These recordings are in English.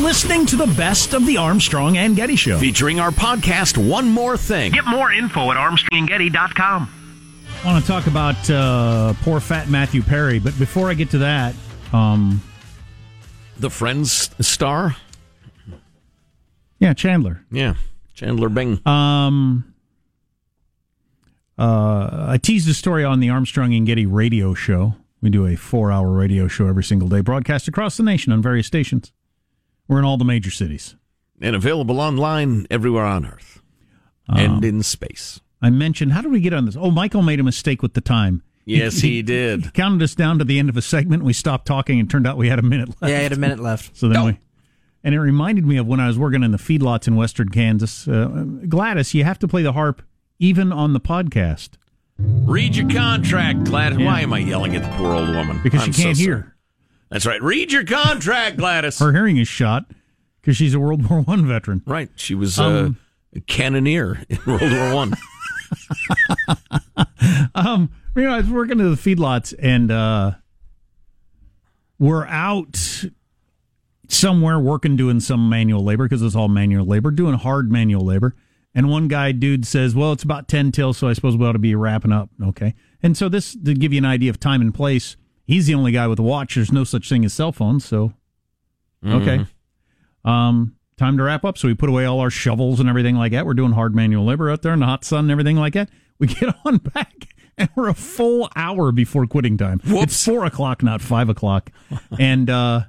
listening to the best of the Armstrong and Getty Show. Featuring our podcast, One More Thing. Get more info at armstrongandgetty.com. I want to talk about uh, poor fat Matthew Perry, but before I get to that, um, The Friends star? yeah, Chandler. Yeah. Chandler Bing. Um, uh, I teased a story on the Armstrong and Getty radio show. We do a four-hour radio show every single day, broadcast across the nation on various stations. We're in all the major cities. and available online everywhere on Earth and in space. I mentioned, how did we get on this? Oh, Michael made a mistake with the time. Yes, he did. He counted us down to the end of a segment. We stopped talking, and turned out we had a minute left. Yeah, I had a minute left. So then we, and it reminded me of when I was working in the feedlots in Western Kansas. Uh, Gladys, you have to play the harp even on the podcast Read your contract, Gladys. Yeah. Why am I yelling at the poor old woman? because I'm she can't so hear. That's right. Read your contract, Gladys. Her hearing is shot because she's a World War One veteran. right. She was Um, a cannoneer in World War One. Um, you know, I was working to the feedlots, and uh, we're out somewhere working doing some manual labor because it's all manual labor, doing hard manual labor. And one guy, dude, says, "Well, it's about ten till, so I suppose we ought to be wrapping up." Okay, and so this to give you an idea of time and place. He's the only guy with a watch. There's no such thing as cell phones, so okay. Um, time to wrap up. So we put away all our shovels and everything like that. We're doing hard manual labor out there in the hot sun and everything like that. We get on back and we're a full hour before quitting time. It's four o'clock, not five o'clock. and, uh,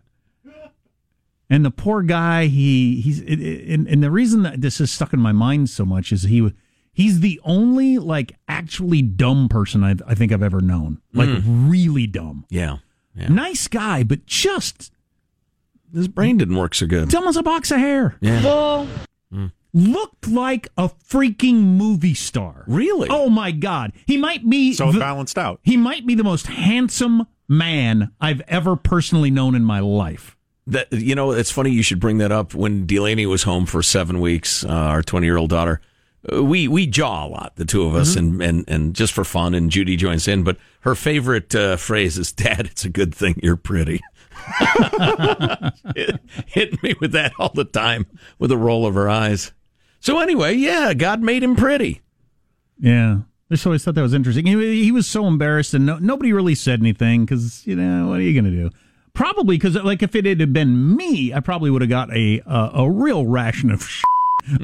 and the poor guy, he, he's, and, and the reason that this is stuck in my mind so much is he, he's the only like actually dumb person I, I think I've ever known. Like really dumb. yeah. Yeah. Nice guy, but just His brain didn't work so good. dumb as a box of hair. Yeah. looked like a freaking movie star. Really? Oh my god. He might be So the- balanced out. he might be the most handsome man I've ever personally known in my life. That you know, it's funny you should bring that up. When Delaney was home for seven weeks, uh, our twenty-year-old daughter, we we jaw a lot, the two of us, and, and and just for fun. And Judy joins in, but her favorite uh, phrase is, "Dad, it's a good thing you're pretty." Hit- Hitting me with that all the time, with a roll of her eyes. So anyway, yeah, God made him pretty. Yeah. I just always thought that was interesting. He, he was so embarrassed, and no, nobody really said anything because you know what are you going to do? Probably because like if it had been me, I probably would have got a uh, a real ration of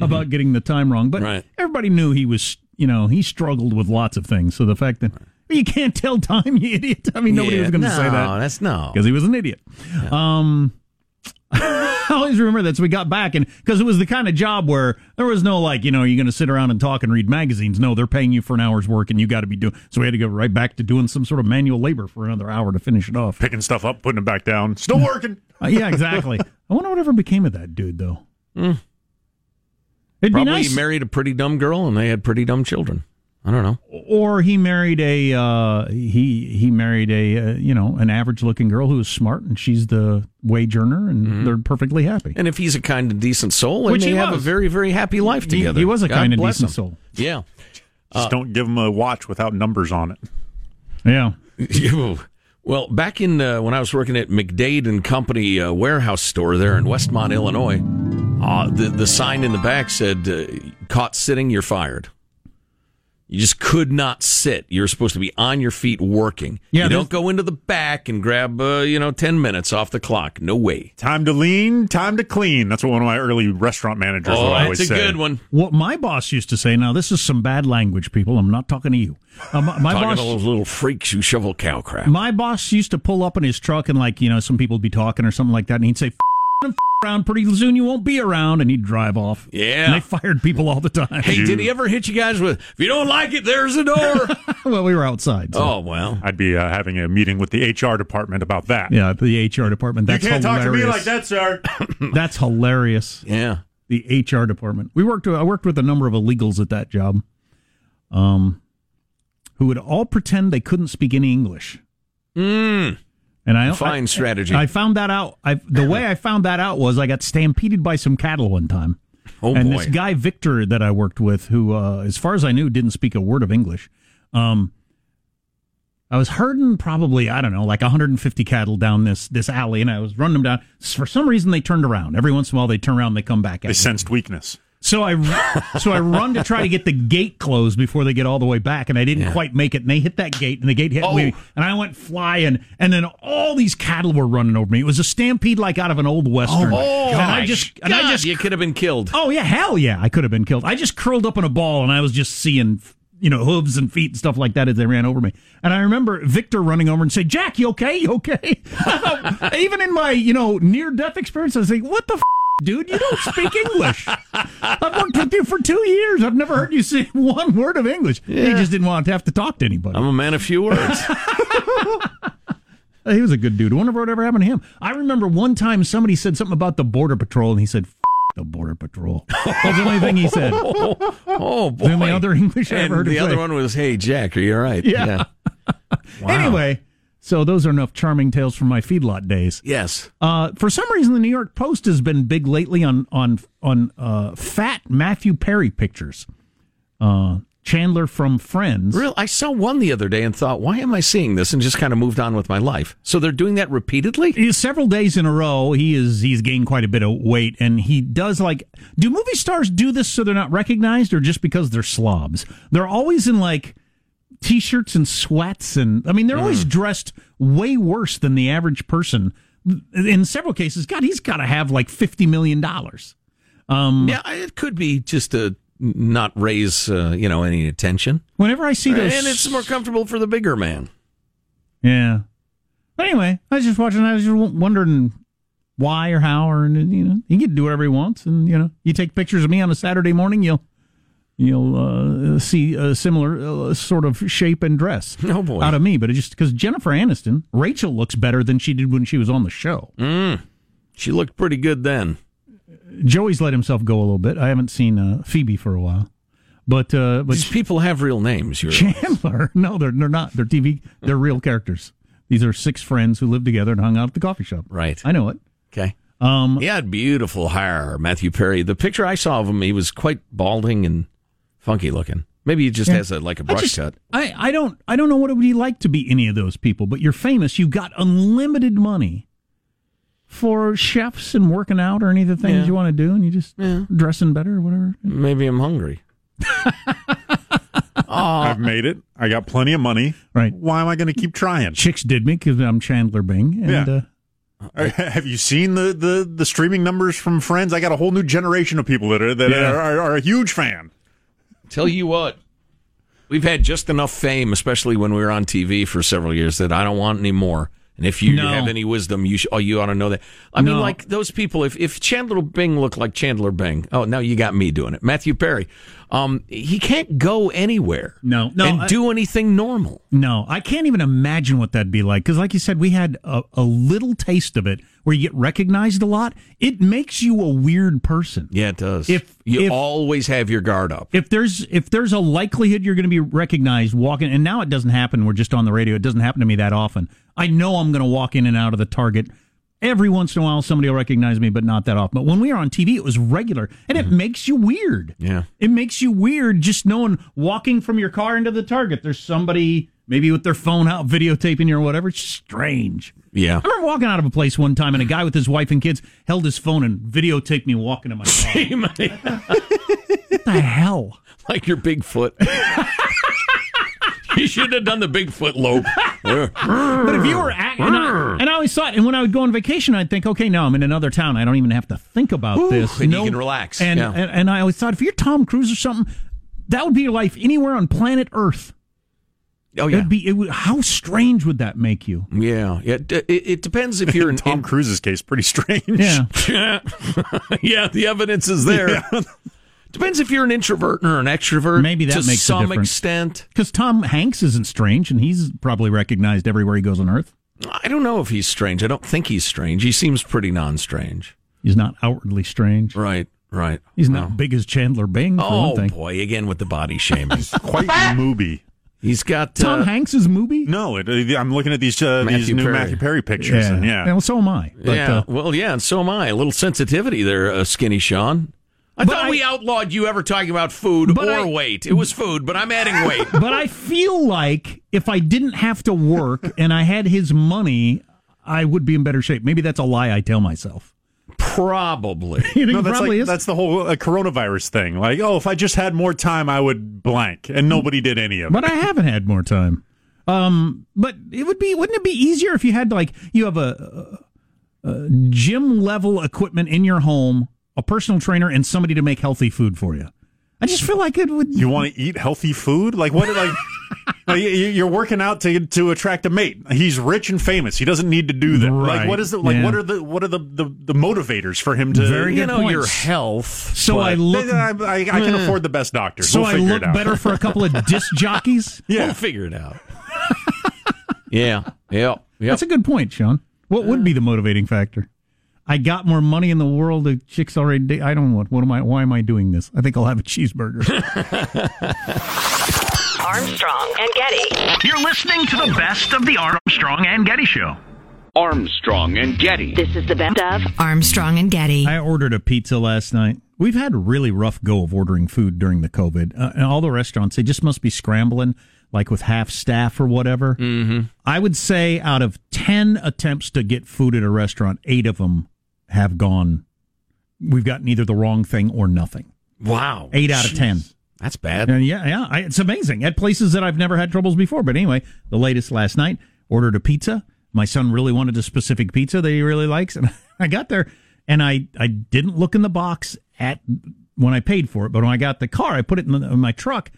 about getting the time wrong. But Right. everybody knew he was, you know, he struggled with lots of things. So the fact that you can't tell time, you idiot. I mean, nobody Yeah, was going to no, say that No, That's no. because he was an idiot. Um, I always remember that. So we got back, and because it was the kind of job where there was no like, you know, you're going to sit around and talk and read magazines. No, they're paying you for an hour's work, and you got to be doing. So we had to go right back to doing some sort of manual labor for another hour to finish it off. Picking stuff up, putting it back down. Still working. Uh, yeah, exactly. I wonder whatever became of that dude, though. It'd be Probably nice, married a pretty dumb girl, and they had pretty dumb children. I don't know. or he married a uh, he he married a uh, you know an average looking girl who was smart, and she's the wage earner, and they're perfectly happy. And if he's a kind and decent soul, and Which they he have a very, very happy life He- together. he was a God kind and decent him. soul. Yeah. Just don't give them a watch without numbers on it. Yeah. well, back in uh, when I was working at McDade and Company uh, warehouse store there in Westmont, Illinois, uh, the the sign in the back said, uh, "Caught sitting, you're fired." You just could not sit. You're supposed to be on your feet working. Yeah, you don't go into the back and grab, uh, you know, ten minutes off the clock. No way. Time to lean, time to clean. That's what one of my early restaurant managers Oh, would that's a say. good one. What my boss used to say. Now this is some bad language, people. I'm not talking to you. Uh, my my Talking boss. to those little freaks who shovel cow crap. My boss used to pull up in his truck and like you know some people would be talking or something like that, and he'd say, f- around pretty soon you won't be around," and he'd drive off. Yeah. and they fired people all the time. Hey, did he ever hit you guys with? If you don't like it, there's the door. well, we were outside. so- oh well. I'd be uh, having a meeting with the HR department about that. Yeah, the HR department. That's you can't talk to me hilarious. like that, sir. That's hilarious. Yeah. The HR department. We worked. I worked with a number of illegals at that job, um, who would all pretend they couldn't speak any English. Mm. And I Fine I- strategy. I found that out. I, the way I found that out was I got stampeded by some cattle one time. Oh boy. and boy. this guy Victor that I worked with, who, uh, as far as I knew, didn't speak a word of English, um, I was herding probably I don't know like 150 cattle down this this alley, and I was running them down. For some reason, they turned around. Every once in a while, they turn around, and they come back. At They me. sensed weakness. So I so I run to try to get the gate closed before they get all the way back, and I didn't quite make it. And they hit that gate, and the gate hit Oh. me, and I went flying. And then all these cattle were running over me. It was a stampede like out of an old western. Oh, and I just and I just you could have been killed. oh yeah, hell yeah, I could have been killed. I just curled up in a ball, and I was just seeing you know hooves and feet and stuff like that as they ran over me. And I remember Victor running over and say, "Jack, you okay? You okay?" Even in my you know near death experience, I was like, "What the." F- Dude, you don't speak English. I've worked with you for two years. I've never heard you say one word of English. He just didn't want to have to talk to anybody. I'm a man of few words. he was a good dude. I wonder what ever happened to him. I remember one time somebody said something about the border patrol, and he said, "The border patrol." That's the only thing he said. oh boy. The only other English I ever heard the other one was, "Hey Jack, are you all right?" Yeah. Wow. Anyway, so those are enough charming tales from my feedlot days. Yes. Uh, for some reason, the New York Post has been big lately on on on uh, fat Matthew Perry pictures. Uh, Chandler from Friends. Real. I saw one the other day and thought, "Why am I seeing this?" And just kind of moved on with my life. So they're doing that repeatedly. Several days in a row, he is he's gained quite a bit of weight, and he does like. Do movie stars do this so they're not recognized, or just because they're slobs? They're always in like t-shirts and sweats, and I mean they're always dressed way worse than the average person. In several cases, God, he's got to have like fifty million dollars. Um, yeah, it could be just to not raise, uh, you know, any attention, Whenever I see those, and it's more comfortable for the bigger man. Yeah. But anyway, I was just watching. I was just wondering why or how, or you know, he can do whatever he wants, and you know, you take pictures of me on a Saturday morning, you'll you'll uh, see a similar uh, sort of shape and dress Oh, boy. out of me. But it's just because Jennifer Aniston, Rachel looks better than she did when she was on the show. She looked pretty good then. Joey's let himself go a little bit. I haven't seen uh, Phoebe for a while, but uh, but These people have real names. You're Chandler, no, they're they're not. They're TV. They're real characters. These are six friends who lived together and hung out at the coffee shop. right. I know it. Okay. Um, He had beautiful hair, Matthew Perry. The picture I saw of him, he was quite balding and funky looking. Maybe he just has a like a brush just- cut. I, I don't I don't know what it would be like to be any of those people, but you're famous. You've got unlimited money for chefs and working out or any of the things Yeah. you want to do, and you just dressing better or whatever. Maybe I'm hungry. I've made it. I got plenty of money. Right. Why am I going to keep trying? Chicks did me because I'm Chandler Bing, and Yeah. uh, Uh, Have you seen the, the, the streaming numbers from Friends? I got a whole new generation of people that are that Yeah. are, are, are a huge fan. Tell you what, we've had just enough fame, especially when we were on TV for several years, that I don't want any more. And if you No. have any wisdom, you sh- oh, you ought to know that. I mean, like those people. If if Chandler Bing looked like Chandler Bing, oh, now you got me doing it. Matthew Perry, um, he can't go anywhere. No, no, and I- do anything normal. No, I can't even imagine what that'd be like. Because, like you said, we had a, a little taste of it where you get recognized a lot. It makes you a weird person. Yeah, it does. If- you if- always have your guard up. If there's if there's a likelihood you're going to be recognized walking, and now it doesn't happen. We're just on the radio. It doesn't happen to me that often. I know I'm going to walk in and out of the Target. Every once in a while, somebody will recognize me, but not that often. But when we were on TV, it was regular, and it mm-hmm. makes you weird. Yeah. It makes you weird just knowing walking from your car into the Target, there's somebody maybe with their phone out videotaping you or whatever. It's strange. Yeah. I remember walking out of a place one time and a guy with his wife and kids held his phone and videotaped me walking to my car. what the hell? like your Bigfoot. you shouldn't have done the Bigfoot lope. But if you were at, and I, mm. and I always thought, and when I would go on vacation, I'd think, okay, now I'm in another town. I don't even have to think about this. and you can relax. And, Yeah. and and I always thought, if you're Tom Cruise or something, that would be your life anywhere on planet Earth. oh yeah. It'd be it would, how strange would that make you? Yeah, yeah. It, it depends if you're in, Tom in Cruise's case, pretty strange. Yeah, yeah, the evidence is there. Depends if you're an introvert or an extrovert. Maybe that to makes a some difference. extent. because Tom Hanks isn't strange, and he's probably recognized everywhere he goes on Earth. I don't know if he's strange. I don't think he's strange. He seems pretty non-strange. He's not outwardly strange. Right, right. He's not big as Chandler Bing for Oh one thing. boy, again with the body shaming. He's quite mooby. he's got Tom uh, Hanks is movie. No, it, I'm looking at these uh, these new Perry. Matthew Perry pictures, and yeah, Well, so am I. But, yeah, uh, well, yeah, and so am I. A little sensitivity there, uh, skinny Sean. I But thought I- we outlawed you ever talking about food or I- weight. It was food, but I'm adding weight. but I feel like if I didn't have to work and I had his money, I would be in better shape. Maybe that's a lie I tell myself. Probably. You think No, that's probably like is? that's the whole uh, coronavirus thing. Like, oh, if I just had more time, I would blank, and nobody did any of it. but I haven't had more time. Um, but it would be wouldn't it be easier if you had like you have a, a, a gym level equipment in your home, a personal trainer, and somebody to make healthy food for you? I just feel like it would. You want to eat healthy food? Like what? Like, like you- you're working out to to attract a mate. He's rich and famous. He doesn't need to do that. Right. Like what is the like? Yeah. What are the what are the, the, the motivators for him to? Very you good know, your health. so I look. I, I, I can hmm. afford the best doctors. So we'll I look it out. better for a couple of disc jockeys. Yeah. We'll figure it out. yeah. Yeah. Yeah. That's a good point, Sean. What would be the motivating factor? I got more money in the world. The chicks already. Da- I don't know what. What am I? Why am I doing this? I think I'll have a cheeseburger. Armstrong and Getty. You're listening to the best of the Armstrong and Getty Show. Armstrong and Getty. This is the best of. Armstrong and Getty. I ordered a pizza last night. We've had a really rough go of ordering food during the COVID. Uh, and all the restaurants, they just must be scrambling, like with half staff or whatever. Mm-hmm. I would say out of 10 attempts to get food at a restaurant, eight of them have gone, we've gotten either the wrong thing or nothing. wow. Eight out of 10. That's bad. And yeah, yeah, I, it's amazing at places that I've never had troubles before. But anyway, the latest last night ordered a pizza. My son really wanted a specific pizza that he really likes, and I got there and I I didn't look in the box at when I paid for it, but when I got the car, I put it in, the, in my truck.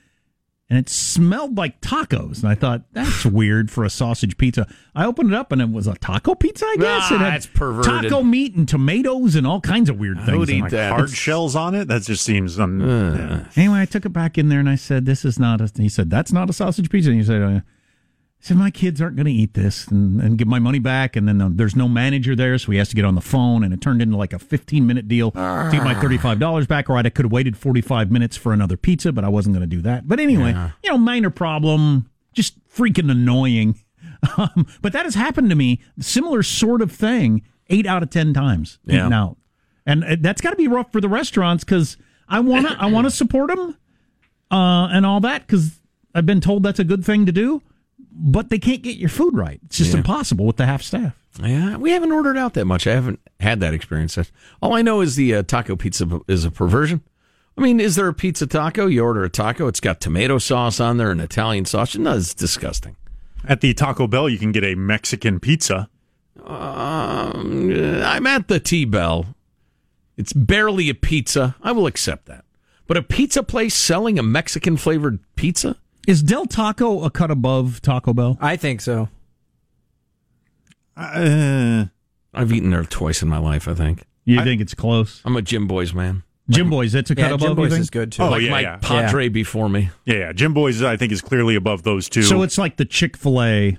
And it smelled like tacos, and I thought that's weird for a sausage pizza. I opened it up, and it was a taco pizza. I guess Ah, it had that's perverted. Taco meat and tomatoes and all kinds of weird things. would eat like that. hard shells on it. That just seems. Un- yeah. Anyway, I took it back in there and I said, "This is not a." He said, "That's not a sausage pizza." And he said, uh, "I said my kids aren't going to eat this and, and give my money back." And then uh, there's no manager there, so he has to get on the phone, and it turned into like a 15 minute deal to get my 35 dollars back. Or I could have waited 45 minutes for another pizza, but I wasn't going to do that. But anyway, you know, minor problem, just freaking annoying. Um, but that has happened to me, similar sort of thing, eight out of ten times Yeah. eating out, and uh, that's got to be rough for the restaurants because I want to I want to support them uh, and all that because I've been told that's a good thing to do, but they can't get your food right. It's just Yeah. impossible with the half staff. Yeah, we haven't ordered out that much. I haven't had that experience. All I know is the uh, taco pizza is a perversion. I mean, is there a pizza taco? You order a taco, it's got tomato sauce on there and Italian sauce. No, it's disgusting. At the Taco Bell, you can get a Mexican pizza. Um, I'm at the T Bell. It's barely a pizza. I will accept that. But a pizza place selling a Mexican flavored pizza? Is Del Taco a cut above Taco Bell? I think so. Uh, I've eaten there twice in my life, I think. You think it's close? I'm a Jimboy's man. Jimboy's, that's a cut Yeah, above. Jim you Boy's think? is good too. Oh, like yeah, my yeah. Padre before me. yeah, yeah. Jimboy's, I think, is clearly above those two. So it's like the Chick Fil A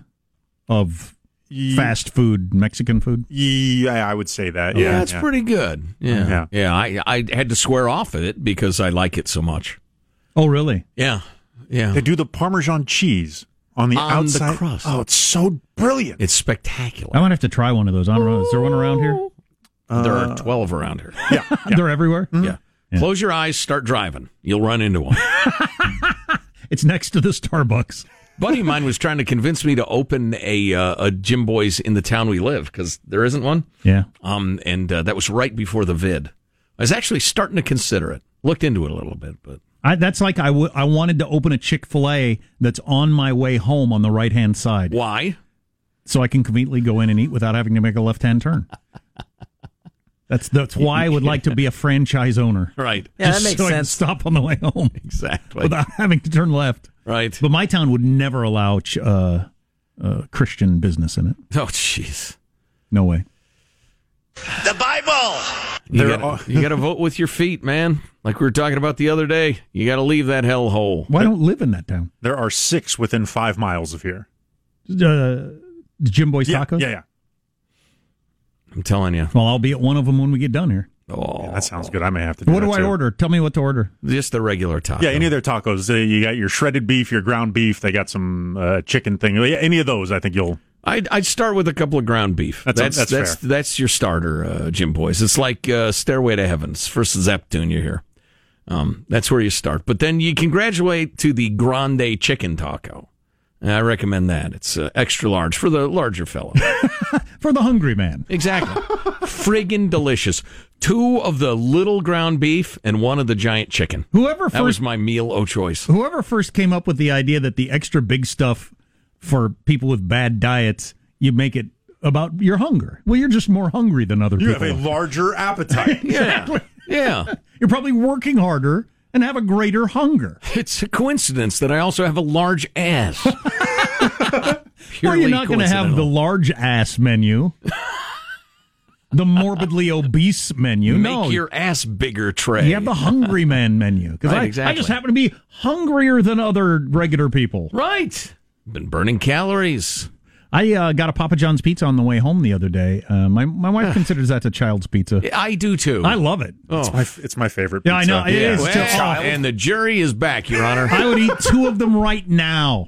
of Ye- fast food, Mexican food. Yeah, I would say that. Yeah, Yeah, that's yeah. pretty good. Yeah. Yeah. Yeah. I, I had to swear off of it because I like it so much. Oh, really? Yeah. Yeah. They do the Parmesan cheese on the On the outside. crust. Oh, it's so brilliant. It's spectacular. I might have to try one of those. I don't know. Is there one around here? there are 12 around here. yeah, yeah. They're everywhere. Yeah. Close your eyes, start driving. You'll run into one. It's next to the Starbucks. buddy of mine was trying to convince me to open a uh, a Jimboy's in the town we live because there isn't one. Yeah. Um, and uh, that was right before the vid. I was actually starting to consider it. Looked into it a little bit, but I, that's like I, w- I wanted to open a Chick fil A that's on my way home on the right hand side why? so I can conveniently go in and eat without having to make a left hand turn. That's that's why I would like to be a franchise owner. Right. Yeah, Just that makes so I can sense. stop on the way home Exactly. without having to turn left. right. But my town would never allow ch- uh, uh, Christian business in it. Oh, jeez. No way. The Bible. You gotta, are- you gotta vote with your feet, man. Like we were talking about the other day. You gotta leave that hellhole. Why don't live in that town? There are six within five miles of here. Uh, Jimboy's Yeah, Tacos. yeah, yeah. I'm telling you. Well, I'll be at one of them when we get done here. Oh, That sounds good. I may have to. Do What that do I too. order? Tell me what to order. just the regular taco. Yeah, any of their tacos. Uh, you got your shredded beef, your ground beef. They got some uh, chicken thing. Yeah, Any of those, I think you'll. I'd, I'd start with a couple of ground beef. That's- that's that's that's, that's, your starter, uh, Jimboy's. It's like uh, Stairway to Heavens, first Zep tune you hear. Um, that's where you start. But then you can graduate to the grande chicken taco. And I recommend that. It's uh, extra large for the larger fellow. For the hungry man. exactly. Friggin' delicious. Two of the little ground beef and one of the giant chicken. Whoever That was my meal o' choice. whoever first came up with the idea that the extra big stuff for people with bad diets, you make it about your hunger. Well, you're just more hungry than other people. You have a larger appetite. Yeah. Yeah. You're probably working harder and have a greater hunger. It's a coincidence that I also have a large ass. Well, you're not going to have the large ass menu, the morbidly obese menu. Make no, your ass bigger tray. you have the hungry man menu. Because Right, I, I just happen to be hungrier than other regular people. right. Been burning calories. I uh, got a Papa John's pizza on the way home the other day. Uh, my my wife considers that a child's pizza. I do too. I love it. It's my it's my favorite. Yeah, I know. pizza. It is Well, too- oh. and the jury is back, Your Honor. I would eat two of them right now.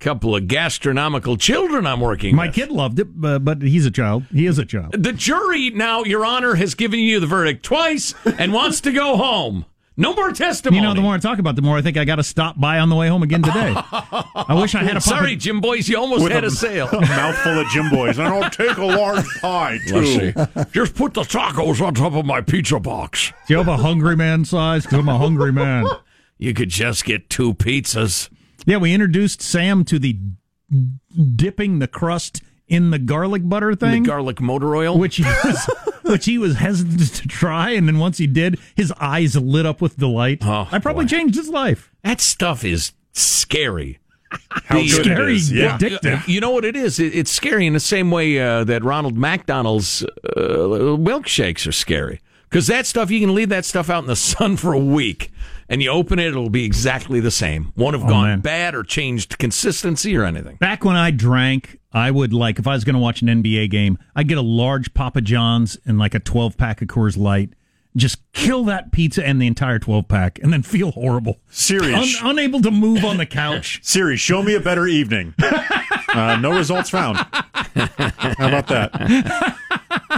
couple of gastronomical children I'm working My with. kid loved it, uh, but he's a child. He is a child. The jury now, Your Honor, has given you the verdict twice and wants to go home. No more testimony. You know, the more I talk about, it, the more I think I got to stop by on the way home again today. I wish I had a Papa- Sorry, Jim Boys, you almost With had a- a sale. A mouthful of Jimboy's, and I'll take a large pie too. Just put the tacos on top of my pizza box. Do you have a hungry man size? Because I'm a hungry man. You could just get two pizzas. Yeah, we introduced Sam to the dipping the crust in the garlic butter thing, The garlic motor oil. which he was which he was hesitant to try, and then once he did, his eyes lit up with delight. Oh, I probably boy. changed his life. that stuff is scary. How good Scary, it is. Yeah. addictive. You know what it is? It, it's scary in the same way uh, that Ronald McDonald's uh, milkshakes are scary. Because that stuff, you can leave that stuff out in the sun for a week, and you open it, it'll be exactly the same. Won't have gone Oh, man. bad or changed consistency or anything. Back when I drank, I would like if I was going to watch an NBA game, I'd get a large Papa John's and like a 12 pack of Coors Light. Just kill that pizza and the entire 12 pack, and then feel horrible. Siri, Un- unable to move on the couch. Siri, show me a better evening. Uh, no results found. How about that?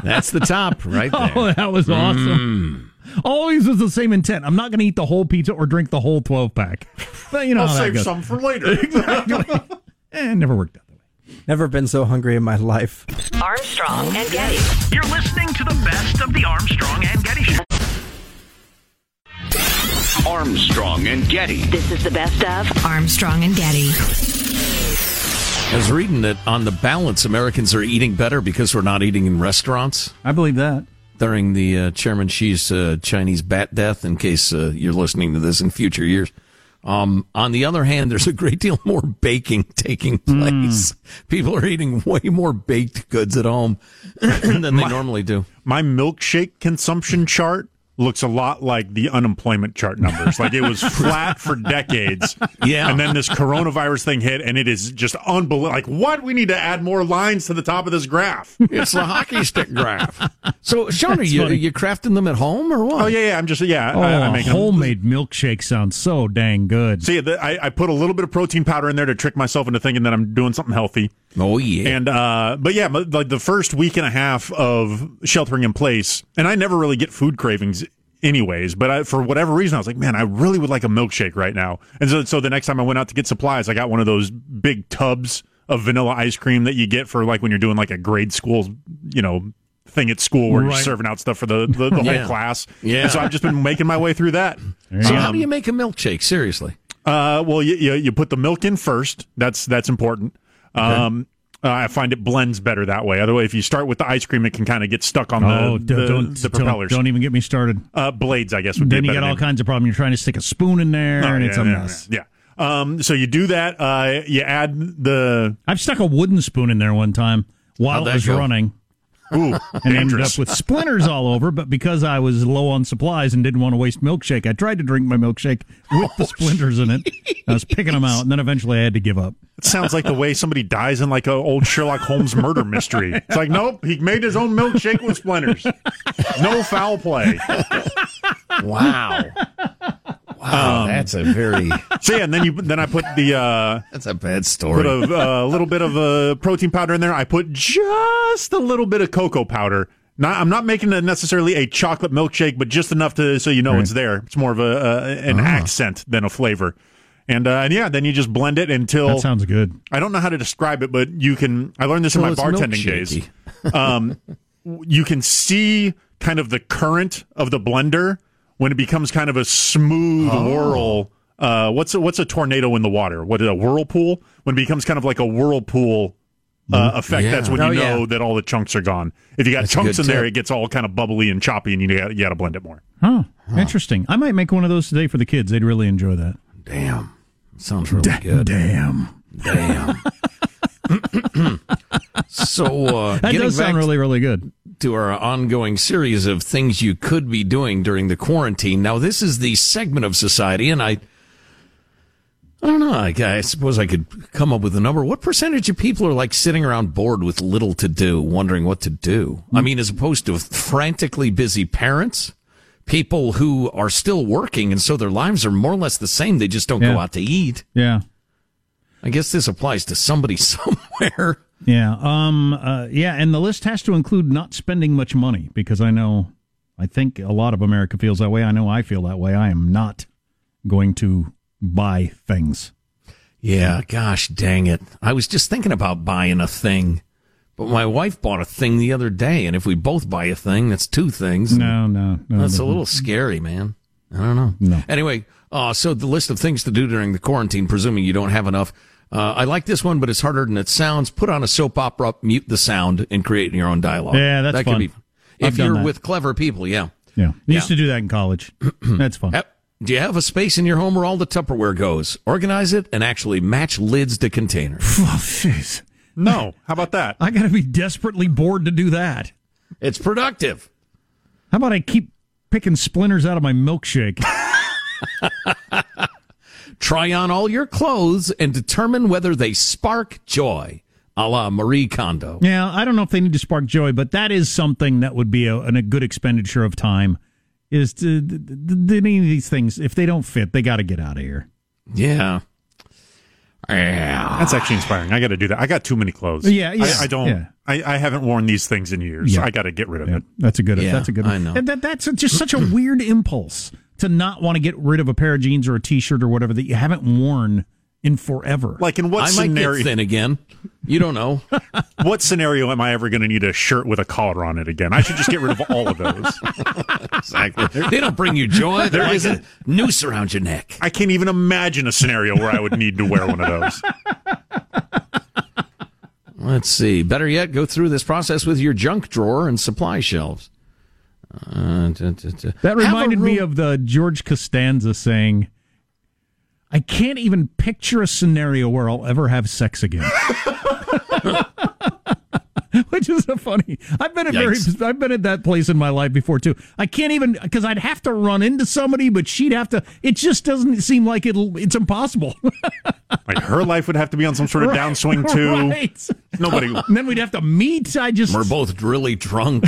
That's the top right there. Oh, that was awesome. Always was the same intent. I'm not going to eat the whole pizza or drink the whole 12 pack. But you know I'll save goes. some for later. Eh, it never worked out that way. Never been so hungry in my life. Armstrong and Getty. You're listening to the best of the Armstrong and Getty Show. Armstrong and Getty. This is the best of Armstrong and Getty. I was reading that on the balance, Americans are eating better because we're not eating in restaurants I believe that. During the uh, Chairman Xi's uh, Chinese bat death, in case uh, you're listening to this in future years. Um, on the other hand, there's a great deal more baking taking place. People are eating way more baked goods at home than they normally do. My milkshake consumption chart looks a lot like the unemployment chart numbers. Like it was flat for decades. Yeah. And then this coronavirus thing hit and it is just unbelievable. Like what? We need to add more lines to the top of this graph. It's the hockey stick graph. So, Sean, are you, are you crafting them at home or what? Oh yeah, yeah. I'm just yeah. Oh, I, I a make them. homemade milkshake sounds so dang good. See, the, I, I put a little bit of protein powder in there to trick myself into thinking that I'm doing something healthy. Oh, yeah. And uh, but yeah, but like the first week and a half of sheltering in place, and I never really get food cravings anyways. But I, for whatever reason, I was like, man, I really would like a milkshake right now. And so, so the next time I went out to get supplies, I got one of those big tubs of vanilla ice cream that you get for like when you're doing like a grade school, you know. Thing at school where you're serving out stuff for the, the, the Yeah. whole class. Yeah. And so I've just been making my way through that. so, Um, how do you make a milkshake? Seriously. uh, well, you, you you put the milk in first. That's that's important. Um, uh, I find it blends better that way. Otherwise, if you start with the ice cream, it can kind of get stuck on oh, the, the, don't, the don't propellers. don't even get me started. uh, blades, I guess, would Then you get all name. kinds of problems. You're trying to stick a spoon in there, Oh, and yeah, it's a yeah, mess. Yeah. yeah. Um, so you do that. Uh, you add the I've stuck a wooden spoon in there one time while it was go? running. Ooh and ended up with splinters all over. But because I was low on supplies and didn't want to waste milkshake, I tried to drink my milkshake with the oh, splinters in it. I was picking them out, and then eventually I had to give up. It sounds like the way somebody dies in like a old Sherlock Holmes murder mystery. It's like, nope, he made his own milkshake with splinters. No foul play. Wow. Wow. that's a very So yeah, and then you then I put the uh, that's a bad put story. a uh, little bit of uh, protein powder in there. I put just a little bit of cocoa powder. Not, I'm not making it necessarily a chocolate milkshake, but just enough to so you know Right. it's there. It's more of a, uh, an accent than a flavor. And, uh, and yeah, then you just blend it until That sounds good. I don't know how to describe it, but you can. I learned this in my bartending days. Um, you can see kind of the current of the blender when it becomes kind of a smooth Oh. whirl. Uh, what's a, what's a tornado in the water? What is a whirlpool? When it becomes kind of like a whirlpool uh, effect, Yeah. that's when Oh, you know yeah. that all the chunks are gone. If you got That's chunks good in there, it gets all kind of bubbly and choppy, and you got you got to blend it more. Huh. Interesting. I might make one of those today for the kids. They'd really enjoy that. Damn. Sounds really good. Damn. Damn. so, uh, That does sound back really, really good. To our ongoing series of things you could be doing during the quarantine. Now, this is the segment of society, and I, I don't know. I, I suppose I could come up with a number. What percentage of people are like sitting around bored with little to do, wondering what to do? I mean, as opposed to frantically busy parents, people who are still working, and so their lives are more or less the same. They just don't go out to eat. Yeah. I guess this applies to somebody somewhere. Yeah. Um. Uh, yeah. And the list has to include not spending much money because I know, I think a lot of America feels that way. I know I feel that way. I am not going to buy things. Yeah, gosh dang it. I was just thinking about buying a thing, but my wife bought a thing the other day, and if we both buy a thing, that's two things. No. No. No. That's no. a little scary, man. I don't know. No. Anyway, uh, so the list of things to do during the quarantine, presuming you don't have enough. Uh, I like this one, but it's harder than it sounds. Put on a soap opera, mute the sound, and create your own dialogue. Yeah, that's that fun. Could be, I've if you're that. with clever people, yeah. Yeah. Yeah. Used to do that in college. That's fun. Yep. Do you have a space in your home where all the Tupperware goes? Organize it and actually match lids to containers. Oh, jeez. No, how about that? I got to be desperately bored to do that. It's productive. How about I keep picking splinters out of my milkshake? Try on all your clothes and determine whether they spark joy, a la Marie Kondo. yeah, I don't know if they need to spark joy, but that is something that would be a, a good expenditure of time. Is to th- th- th- any of these things, if they don't fit, they got to get out of here. Yeah. Yeah. That's actually inspiring. I got to do that. I got too many clothes. Yeah, yeah, I, I don't. yeah. I, I haven't worn these things in years. Yeah. I got to get rid of Yeah, it. that's a good. Yeah, that's a good. I know. And that, that's just such a weird impulse to not want to get rid of a pair of jeans or a T-shirt or whatever that you haven't worn in forever. Like in what I might scenario? get thin again. You don't know. What scenario am I ever going to need a shirt with a collar on it again? I should just get rid of all of those. exactly. They don't bring you joy. They're like a noose around your neck. I can't even imagine a scenario where I would need to wear one of those. Let's see. Better yet, go through this process with your junk drawer and supply shelves. Uh, da, da, da. That Have a reminded me of the George Costanza saying, "I can't even picture a scenario where I'll ever have sex again." Which is a funny. I've been at very, I've been at that place in my life before too. I can't even because I'd have to run into somebody, but she'd have to. It just doesn't seem like it'll. It's impossible. Like her life would have to be on some sort of downswing too. right. Nobody. And then we'd have to meet. I just. We're both really drunk.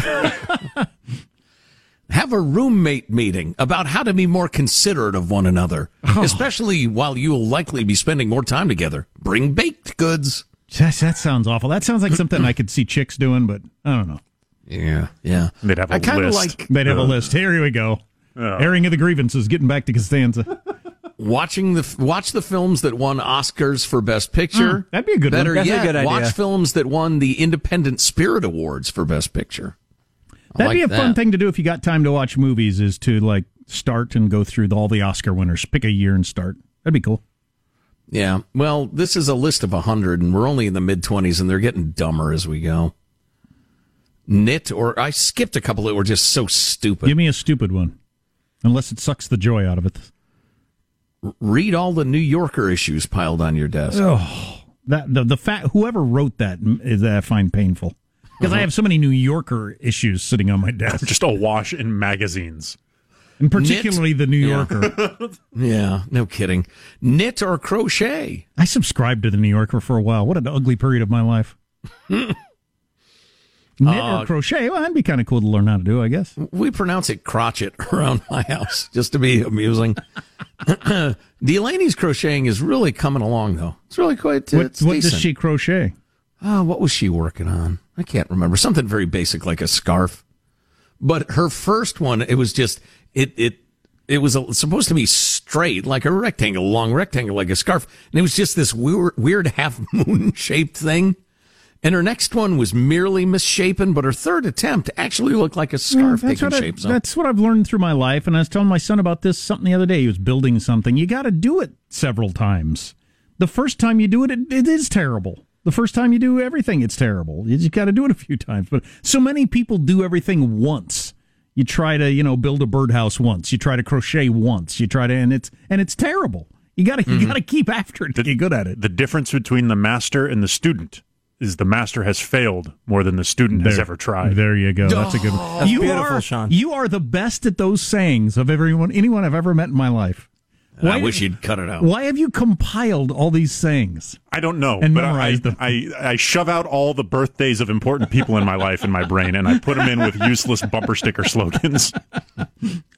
Have a roommate meeting about how to be more considerate of one another, especially while you'll likely be spending more time together. Bring baked goods. That, that sounds awful. That sounds like something I could see chicks doing, but I don't know. Yeah, yeah. They'd have a I kind of list. like They'd have a list. Here we go. Airing of the grievances. Getting back to Costanza. watching the watch the films that won Oscars for Best Picture. Mm, that'd be a good one. Better That's a yet, good idea. watch films that won the Independent Spirit Awards for Best Picture. That'd be a like fun thing to do if you got time to watch movies. Is to like start and go through all the Oscar winners. Pick a year and start. That'd be cool. Yeah. Well, this is a list of a hundred, and we're only in the mid twenties, and they're getting dumber as we go. Knit, or I skipped a couple that were just so stupid. Give me a stupid one, unless it sucks the joy out of it. Read all the New Yorker issues piled on your desk. Oh, that the the fact whoever wrote that is that I find painful because I have so many New Yorker issues sitting on my desk, Just awash in magazines. and particularly the New Yorker. Yeah, no kidding. Knit or crochet. I subscribed to the New Yorker for a while. What an ugly period of my life. Knit Uh, or crochet? Well, that'd be kind of cool to learn how to do, I guess. We pronounce it crotchet around my house just to be amusing. Delaney's crocheting is really coming along, though. It's really quite. Uh, What, it's what does she crochet? Oh, what was she working on? I can't remember. Something very basic, like a scarf. But her first one, it was just it it it was a, supposed to be straight, like a rectangle, long rectangle, like a scarf, and it was just this weird, weird half moon shaped thing. And her next one was merely misshapen, but her third attempt actually looked like a scarf that's taking what I- shape. So That's what I've learned through my life. And I was telling my son about this something the other day. He was building something. You got to do it several times. The first time you do it, it, it is terrible. The first time you do everything, it's terrible. You just got to do it a few times. But so many people do everything once. You try to, you know, build a birdhouse once. You try to crochet once. You try to, and it's and it's terrible. You got to you mm-hmm. got to keep after it to get good at it. The difference between the master and the student is the master has failed more than the student has ever tried. There you go. That's a good one. That's you beautiful, are, Sean. You are the best at those sayings of everyone, anyone I've ever met in my life. I wish you'd cut it out. Why have you compiled all these sayings? I don't know, And but I, memorize them. I, I shove out all the birthdays of important people in my life in my brain, and I put them in with useless bumper sticker slogans.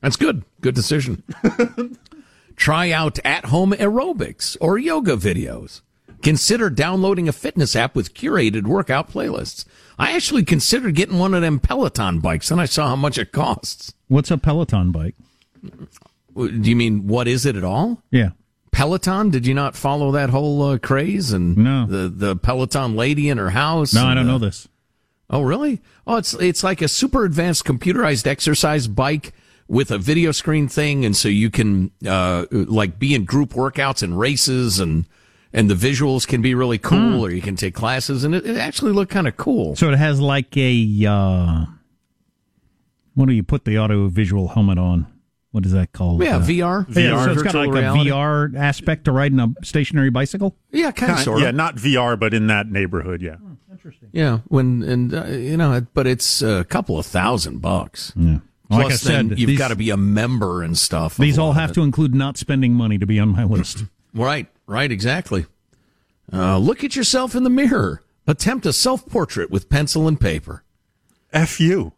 That's good. Good decision. Try out at home aerobics or yoga videos. Consider downloading a fitness app with curated workout playlists. I actually considered getting one of them Peloton bikes, and I saw how much it costs. What's a Peloton bike? Do you mean what is it at all? Yeah. Peloton? Did you not follow that whole uh, craze and No. the the Peloton lady in her house? No, I don't the- know this. Oh, really? Oh, it's it's like a super advanced computerized exercise bike with a video screen thing, and so you can uh, like be in group workouts and races, and and the visuals can be really cool, or you can take classes, and it, it actually looked kind of cool. So it has like a uh, what do you put the audio visual helmet on? What is that called? Yeah, Uh, VR. Yeah, so it's got like reality. a VR aspect to riding a stationary bicycle. Yeah, kind of, sort of. yeah, not VR, but in that neighborhood. Yeah, Interesting. Yeah, when and uh, you know, but it's a couple of thousand bucks. Yeah. Plus, Like I said, then you've got to be a member and stuff. These all have to include not spending money to be on my list. Right, right, exactly. Uh, look at yourself in the mirror. Attempt a self portrait with pencil and paper. f you.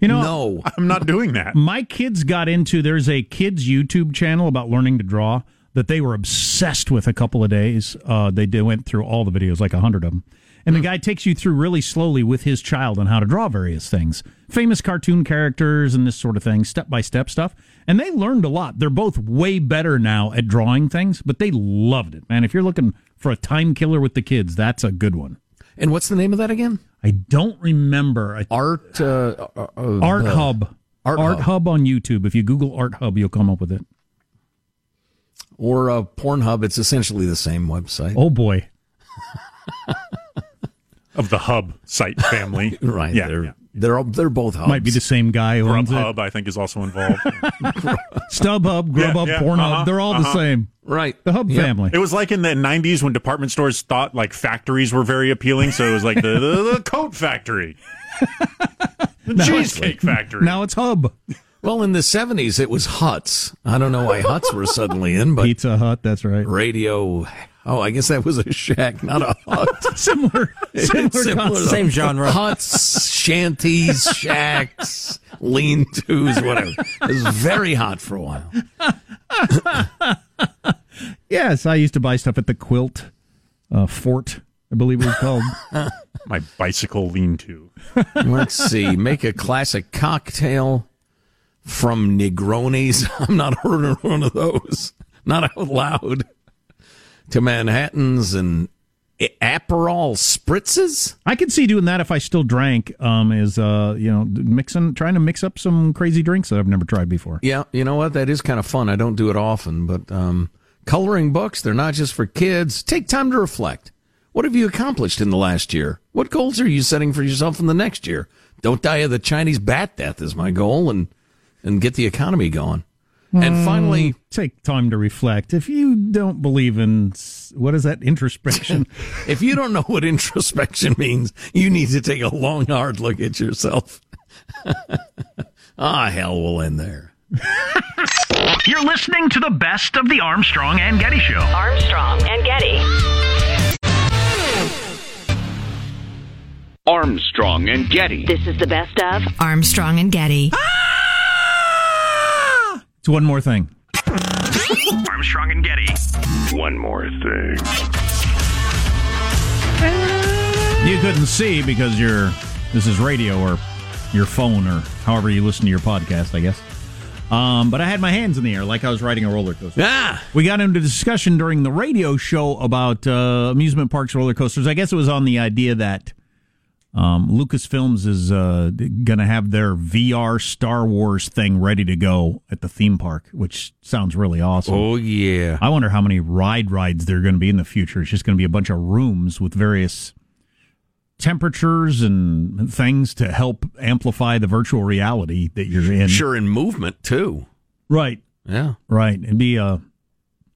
You know, No. I'm not doing that. my kids got into there's a kids YouTube channel about learning to draw that they were obsessed with a couple of days. Uh, they did, went through all the videos, like a hundred of them. And the guy takes you through really slowly with his child on how to draw various things, famous cartoon characters and this sort of thing, step by step stuff. And they learned a lot. They're both way better now at drawing things, but they loved it, man. If you're looking for a time killer with the kids, that's a good one. And what's the name of that again? I don't remember. I Art. Uh, uh, Art uh, Hub. Art Art, Hub. Hub. on YouTube. If you Google Art Hub, you'll come up with it. or uh, Pornhub. It's essentially the same website. Oh boy. Of the Hub site family, right. Yeah, they're yeah. They're they're both hubs. Might be the same guy who owns it. Grubhub, I think, is also involved. StubHub, Grubhub, yeah, Pornhub. uh-huh, They're all the uh-huh. same. right. The Hub Yep. family. It was like in the '90s when department stores thought like factories were very appealing, so it was like the the, the coat factory, the cheesecake factory. Now it's Hub. Well, in the seventies, it was huts. I don't know why huts were suddenly in, but Pizza Hut. That's right. radio. Oh, I guess that was a shack, not a hut. Similar. Similar, Similar. Same genre. Huts, shanties, shacks, lean-tos, whatever. It was very hot for a while. Yes, I used to buy stuff at the Quilt uh, Fort. I believe it was called. My bicycle lean-to. Let's see. Make a classic cocktail from Negronis. I'm not ordering one of those. Not out loud. To Manhattans and Aperol spritzes. I could see doing that if I still drank. Um, is uh, you know, mixing, trying to mix up some crazy drinks that I've never tried before. Yeah, you know what? That is kind of fun. I don't do it often, but um, coloring books, they're not just for kids. Take time to reflect. What have you accomplished in the last year? What goals are you setting for yourself in the next year? Don't die of the Chinese bat death is my goal, and and get the economy going. And finally, Take time to reflect. If you don't believe in what is that introspection? if you don't know what introspection means, you need to take a long, hard look at yourself. ah, hell, we'll end there. You're listening to the best of the Armstrong and Getty Show. Armstrong and Getty. Armstrong and Getty. This is the best of Armstrong and Getty. It's one more thing. Armstrong and Getty. One more thing. You couldn't see because you're this is radio or your phone or however you listen to your podcast, I guess. Um, but I had my hands in the air like I was riding a roller coaster. Yeah. We got into discussion during the radio show about uh, amusement parks, roller coasters. I guess it was on the idea that um, Lucasfilms is uh, going to have their VR Star Wars thing ready to go at the theme park, which sounds really awesome. oh yeah. I wonder how many ride rides there are going to be in the future. It's just going to be a bunch of rooms with various temperatures and things to help amplify the virtual reality that you're in. Sure, in movement too. Right. Yeah. Right. It'd be uh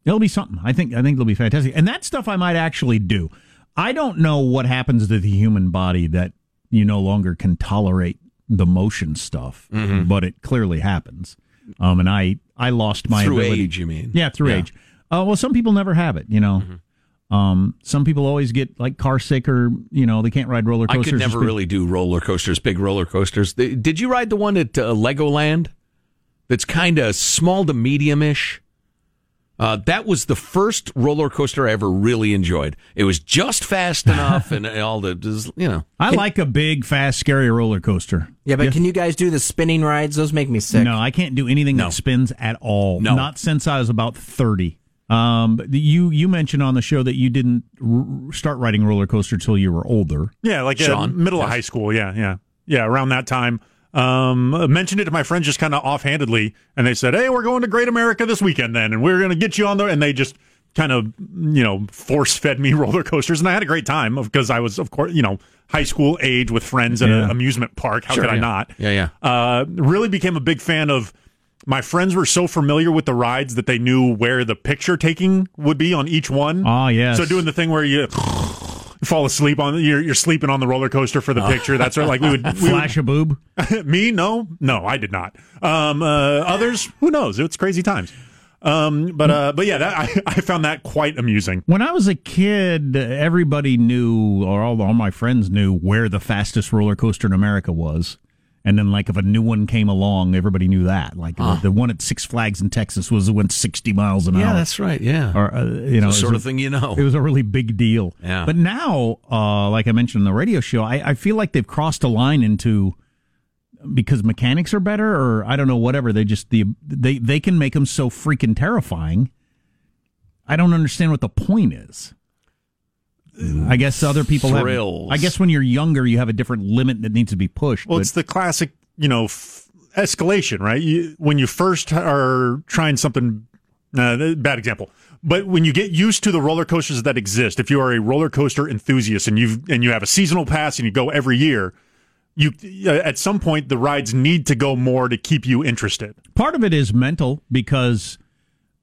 it'll be something. I think I think it'll be fantastic. And that stuff I might actually do. I don't know what happens to the human body that you no longer can tolerate the motion stuff, Mm-hmm. but it clearly happens. Um and I I lost my Through ability. age, you mean? Yeah, through Yeah. Mm-hmm. age. Uh, well, some people never have it, you know. Um, some people always get like car sick or you know they can't ride roller coasters. I could never really do roller coasters, big roller coasters. Did you ride the one at uh, Legoland? That's kind of small to medium ish. Uh, that was the first roller coaster I ever really enjoyed. It was just fast enough, and all the just, you know. I like a big, fast, scary roller coaster. Yeah, but can you guys do the spinning rides? Those make me sick. No, I can't do anything No. that spins at all. No. not since I was about thirty. Um, but you you mentioned on the show that you didn't r- start riding roller coaster till you were older. Yeah, like uh, Sean? middle of Yes. high school. Yeah, yeah, yeah. Around that time, um, mentioned it to my friends just kind of offhandedly, and they said, "Hey, we're going to Great America this weekend, then, and we're going to get you on there." And they just kind of, you know, force fed me roller coasters, and I had a great time because I was, of course, you know, high school age with friends at Yeah. an amusement park. How Sure, could I yeah. not? Yeah, yeah. Uh, really became a big fan of. My friends were so familiar with the rides that they knew where the picture taking would be on each one. Ah, yes. So doing the thing where you fall asleep on you're you're sleeping on the roller coaster for the picture. That's right. Like we would, we Flash a boob. me no no I did not. Um, uh, others who knows? It's crazy times. Um, but uh, but yeah, that, I I found that quite amusing. When I was a kid, everybody knew, or all, all my friends knew, where the fastest roller coaster in America was. And then, like, if a new one came along, everybody knew that. Like, the, the one at Six Flags in Texas was went 60 miles an Yeah, hour. Yeah, that's right. Yeah. or uh, you know, the sort of was thing you know. It was a really big deal. Yeah. But now, uh, like I mentioned in the radio show, I, I feel like they've crossed a line into because mechanics are better, or I don't know, whatever. They just the they they can make them so freaking terrifying. I don't understand what the point is. I guess other people Thrills. have. I guess when you're younger, you have a different limit that needs to be pushed. Well, but- it's the classic, you know, f- escalation, right? You, when you first are trying something, uh, bad example, but when you get used to the roller coasters that exist, if you are a roller coaster enthusiast and you've and you have a seasonal pass and you go every year, you uh, at some point the rides need to go more to keep you interested. part of it is mental because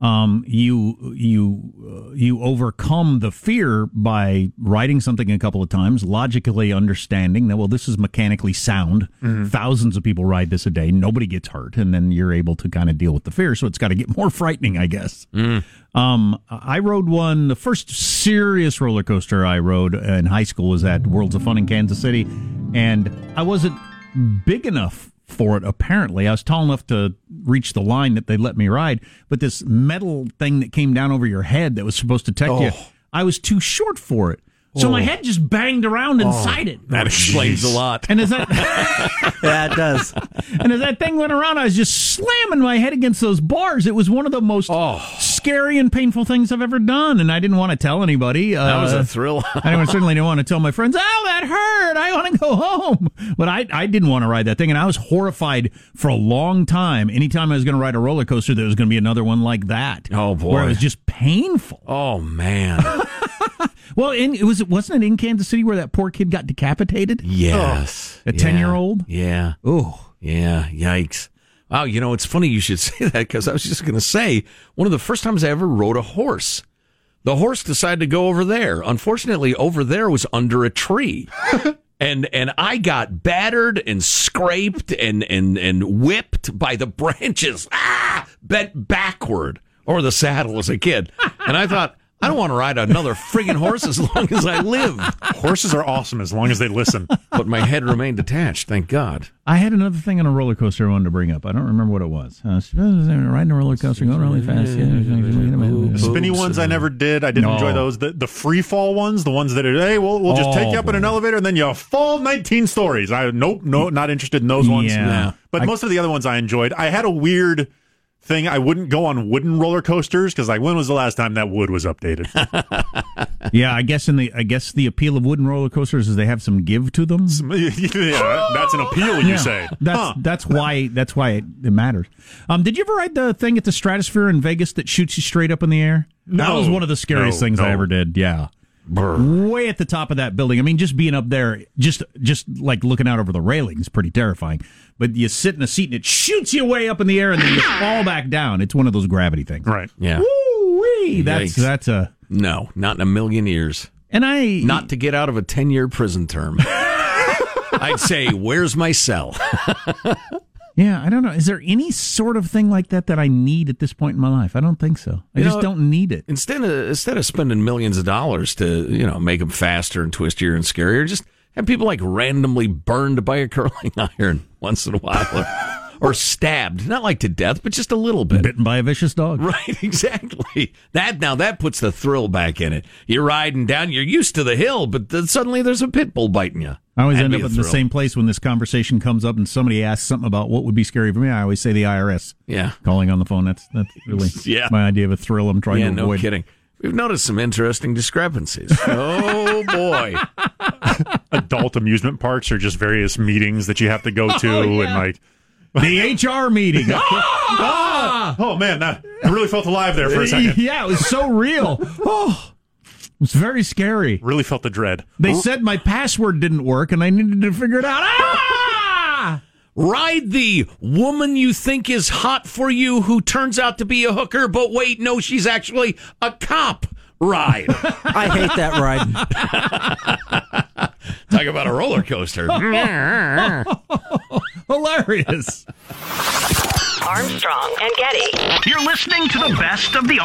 um, you you uh, you overcome the fear by writing something a couple of times, logically understanding that well, this is mechanically sound. Thousands of people ride this a day, nobody gets hurt, and then you're able to kind of deal with the fear. So it's got to get more frightening, I guess. Um, I rode one. The first serious roller coaster I rode in high school was at Worlds of Fun in Kansas City, and I wasn't big enough for it. Apparently, I was tall enough to reach the line that they let me ride, but this metal thing that came down over your head that was supposed to protect you, oh. I was too short for it. So my head just banged around inside it. that explains a lot. And as that Yeah, it does. and as that thing went around, I was just slamming my head against those bars. It was one of the most scary and painful things I've ever done, and I didn't want to tell anybody. Uh, That was a thrill. I certainly didn't want to tell my friends, "Oh, that hurt! I want to go home." But I, I didn't want to ride that thing, and I was horrified for a long time. Anytime I was going to ride a roller coaster, there was going to be another one like that. Oh, boy. where it was just painful. oh man. Well, in, it was wasn't it in Kansas City where that poor kid got decapitated? Yes. A 10-year-old? Yeah. Oh, Yeah, yikes. Wow, you know, it's funny you should say that because I was just going to say one of the first times I ever rode a horse. The horse decided to go over there. Unfortunately, over there was under a tree. and and I got battered and scraped and and and whipped by the branches. Ah, bent backward over the saddle as a kid. And I thought, I don't want to ride another friggin' horse as long as I live. Horses are awesome as long as they listen. But my head remained attached, thank God. I had another thing on a roller coaster I wanted to bring up. I don't remember what it was. Uh, riding a roller coaster, going really fast. Yeah, spinny ones I never did. I didn't No. enjoy those. The, the free fall ones, the ones that are, hey, we'll, we'll just Oh, take you up in an elevator and then you fall 19 stories. I Nope, no, not interested in those ones. Yeah. No. But I- most of the other ones I enjoyed. I had a weird thing. I wouldn't go on wooden roller coasters because, like, when was the last time that wood was updated? Yeah, I guess in the I guess the appeal of wooden roller coasters is they have some give to them. yeah, that's an appeal, you Yeah. say. That's Huh. that's why that's why it, it matters. Um, did you ever ride the thing at the Stratosphere in Vegas that shoots you straight up in the air? That was one of the scariest No, things I ever did. Yeah. Way at the top of that building. I mean, just being up there, just just like looking out over the railing is pretty terrifying. But you sit in a seat and it shoots you way up in the air, and then you fall back down. It's one of those gravity things. Right. Yeah. Woo-wee. That's Yikes. that's a No, not in a million years. and I Not to get out of a 10 year prison term. I'd say, where's my cell? Yeah, I don't know. Is there any sort of thing like that that I need at this point in my life? I don't think so. I You just know, don't need it. Instead of instead of spending millions of dollars to you know make them faster and twistier and scarier, just have people like randomly burned by a curling iron once in a while, or, or stabbed, not like to death, but just a little bit. Bitten by a vicious dog. Right, exactly. That now that puts the thrill back in it. You're riding down, you're used to the hill, but then suddenly there's a pit bull biting you. I always That'd end up in the same place when this conversation comes up and somebody asks something about what would be scary for me. I always say the IRS Yeah, calling on the phone. That's that's really Yeah. my idea of a thrill I'm trying yeah, to no avoid. kidding. We've noticed some interesting discrepancies. oh boy. Adult amusement parks are just various meetings that you have to go oh, to. And, like, The HR meeting. Ah! oh, man, I really felt alive there for a second. yeah, it was so real. Oh, it was very scary. Really felt the dread. They said my password didn't work and I needed to figure it out. Ah! Ride the woman you think is hot for you who turns out to be a hooker, but wait, no, she's actually a cop. Ride. I hate that ride. Talk about a roller coaster. Hilarious. Armstrong and Getty. You're listening to the best of the